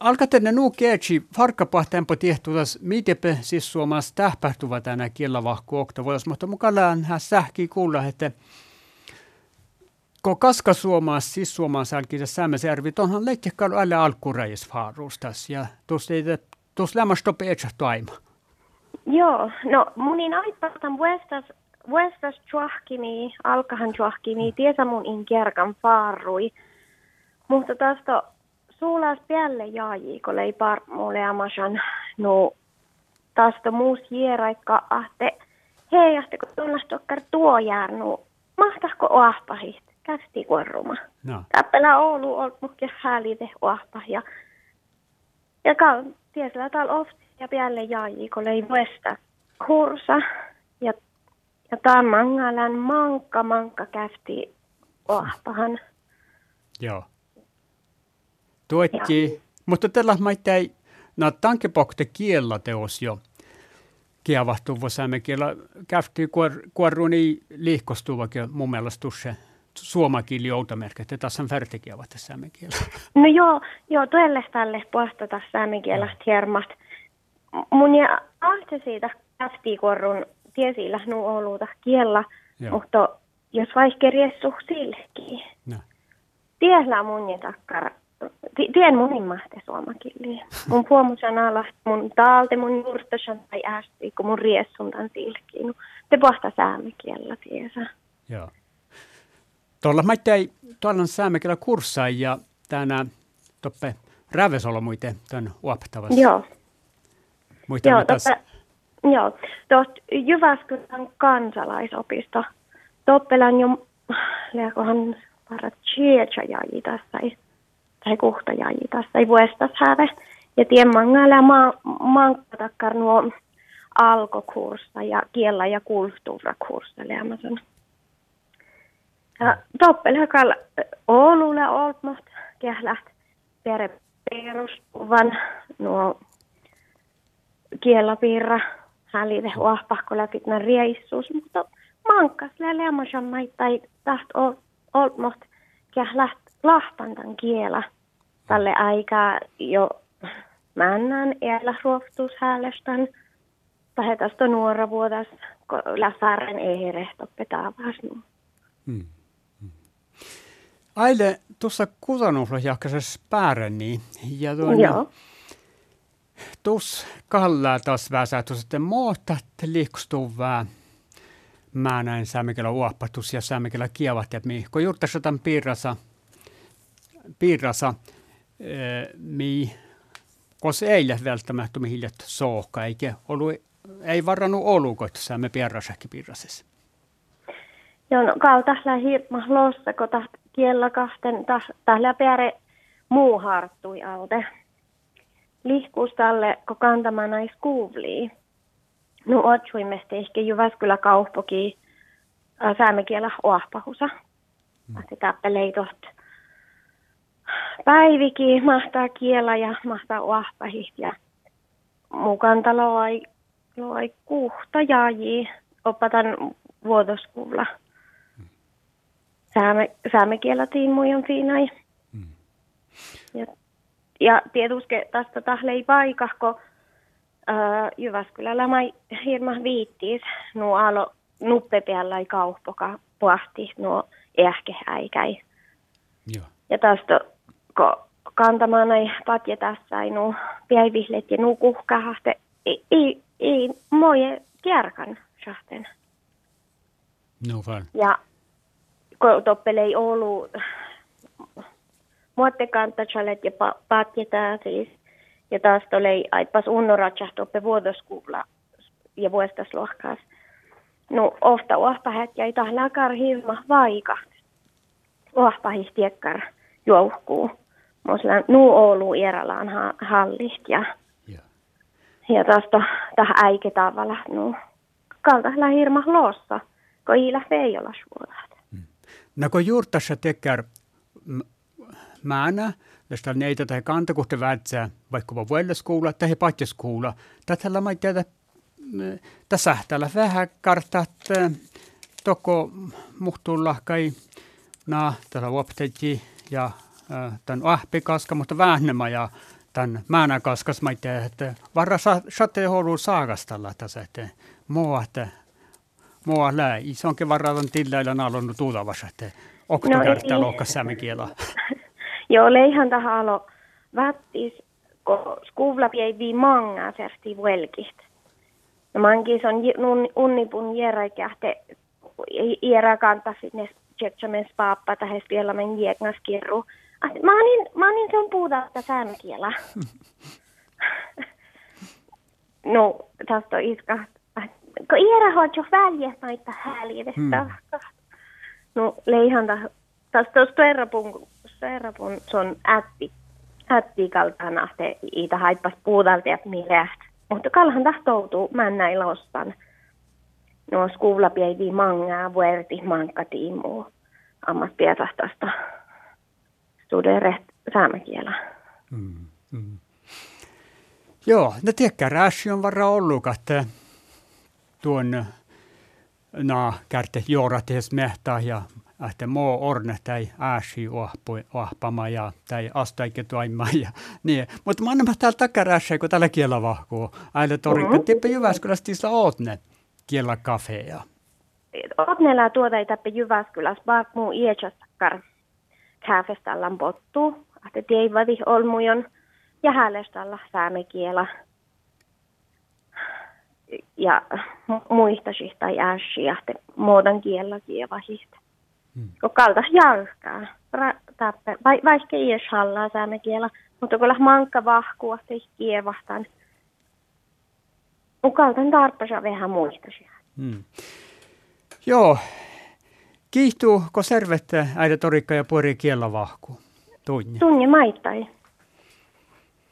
Alkatenne nuu keetsi farkkapahtempo tiehtuutas, miten siis suomassa tähpähtuva tänä kiellavahku oktavuodas, mutta mukaan hän sähkii kuulla, että kun kaska suomassa, siis suomassa alkisa säämäsärvi, onhan leikkekkalu alle alkureis faarustas ja tuossa ei tuossa lämmästä peetsä taima. Joo, no munin aippastan vuestas, vuestas chuahkimi, alkahan chuahkimi, tiesä mun in kerkan faarui. Mutta tästä suulas päälle jaaji, kun ei par mulle amasan, no tästä muus jieraikka ahte, hei, ahte kun tunnastokkar tuo järnu, mahtahko oahpahit, kästi korruma. No. Täppelä Oulu on mukke häälite oahpah ja ja kau, tiesellä täällä ofti ja päälle jaaji, kun ei vuesta kursa ja ja tämä mangalan mankka mankka kästi oahpahan. Joo. Tuetti, mutta tällä maita ei, no tankepokte kiellä teos jo kiavahtuva saamen kiellä. Käfti kuorruuni liihkostuvakin mun mielestä tuossa suomakieli joutamerkki, että tässä on färtekiavat saamen kiellä. No joo, joo, tuelle tälle postata saamen kielestä. Mun ja ahte siitä käfti kuorrun tiesillä nu oluuta kiellä, mutta jos vaikka riessu silki. No. Tiesillä mun ja takkara tien mun mahte suomakilli. Mun puomusan ala, mun taalte, mun juurtasan tai ästi, kun mun riessuntan silkiin. Te pohta säämekielä tiesä. Joo. Tuolla mä ei, tuolla on säämekielä kurssaa ja tänä toppe rävesolla muite tämän uoptavassa. Joo. Muita joo, toppe, joo. Tuosta Jyväskylän kansalaisopisto. Toppelan jo, varat Chiechajai tässä tai kohtajaji tässä ei vuestas häve. Ja tien mangalla ma, nuo alkokurssa ja kiellä ja kulttuurakurssa lämmäsen. Ja toppelhakal Oululle olmat kehlät perustuvan nuo kielapiirra hälide huahpahkolakit reissus, mutta mankkas lämmäsen maittai taht olmat kehlät lahpantan kiela tälle aikaa jo männän iällä ruoftuushäälestän. Pahetasta nuora vuodas, kun läsaren ei rehtoppe taavas. Hmm. hmm. Aile tuossa kutanusla jakkaisessa pääreni ja tuon Joo. Tuossa kallaa taas väsää tuossa muuta liikstuvaa mä näin säämikelä uoppatus ja säämikelä kievat, että kun juurta tämän piirrassa, piirrassa mi, kos ei välttämättä hiljat sookka, eikä ollut, ei varannut olukot saamme pierrasäkki piirrasessa. Joo, no kautta hirma lossa, kun kiellä kahten, tällä piere muu harttui aute. Lihkuus tälle, kun kantamaan nais kuuvlii. No otsuimesti ehkä Jyväskylä kauppoki säämekielä oahpahusa. Mm. Sitä peleitot päiviki mahtaa kiela ja mahtaa uahpahit ja mukanta loai, loai kuhta jaaji opatan vuodoskuulla. Sääme, säämekielatiin mujon fiinai. Mm. Ja, ja tietysti tästä tahlei paikka, kun äh, Jyväskylällä mä hirma viittiis nuo alo nuppe päällä kauppoka pohti nuo ehkä äikäi. Joo. Ja tästä ko kantamaan ei patja tässä ei nuu päivihlet ja nuu kuhkahaste ei, ei, ei moje kierkan sahten. No vaan. Ja kun toppele ei ollut muotte kantachalet ja patjetaan siis. Ja taas tuli aipas unnoratsah toppe vuodoskuulla ja vuostas lohkaas. No ofta ohpahet jäi tahlakar hirma vaikat. Ohpahis tiekkar jouhkuu. Moslan nu Oulu Ieralaan ha, hallit ja, ja. ja tästä tähän äike tavalla nu kalta hirma lossa, kun ei olla suolat. Mm. No kun juurtassa tekee määnä, josta neitä tai kantakuhta vätsää, vaikka vuodeskuulla tai patjaskuulla, tätä mä tiedä, tässä täällä vähän kartat, toko muhtulla kai, na, tällä vuoptetti ja tämän ahpikaska, mutta vähnämä ja tämän määnä kaskas maite, että varra saatte holu saagastalla tässä, että mua, että mua lää. Isonkin varra on tilläillä nalonnut tulevassa, että oktokertaa no, lohkas kielä. Joo, leihan tähän alo vättis, kun skuvla piei manga serti velkistä. No mankin on unnipun järkähte, järä kantasit ne tjetsämen spaappa tähän vielä men jäknas kirru. Mä olin, mä olin sen puhuta säännökielä. no, tästä on iska. Kun iärä har jo väljet noita hälivestä. Mm. No, leihan tästä on sterrapun, sterrapun, se on ätti. Ätti kaltana, että itä haippas puudalta ja mireästä. Mutta kalhan tahtoutuu, mä näin lostan. No, skuulla piei mangaa, vuerti ammattietastasta studere saamekielä. Mm, mm. Joo, no tiedätkö, rääsi on varra ollut, että tuon na kärte juoraties mehtää ja että moo orne tai ääsi ohpama ja tai astaikke toimaa ja niin. Mutta mä annan täällä takaräässä, kun tällä kielä vahkuu. Aile torikka, mm-hmm. tippä Jyväskylästä tisa ootne kielä kafeja. Ootnella tuota ei täppä Jyväskylässä, vaan muu iätsästäkään kääfestallan pottu, että teivadi olmujon ja häälestalla saamekiela ja muista tai ässiä, että muodan kiellä kievahista. Hmm. Kun kalta jalkaa, vai, vaikka ei edes hallaa saamekiela, mutta kun mankka vahkuu, että kievahtan, ukaltan tarpeessa vähän muista. Hmm. Joo, Kiihtuu, kun servette äidä torikka ja puori kiellä vahku? Tunni. Tunni maittai.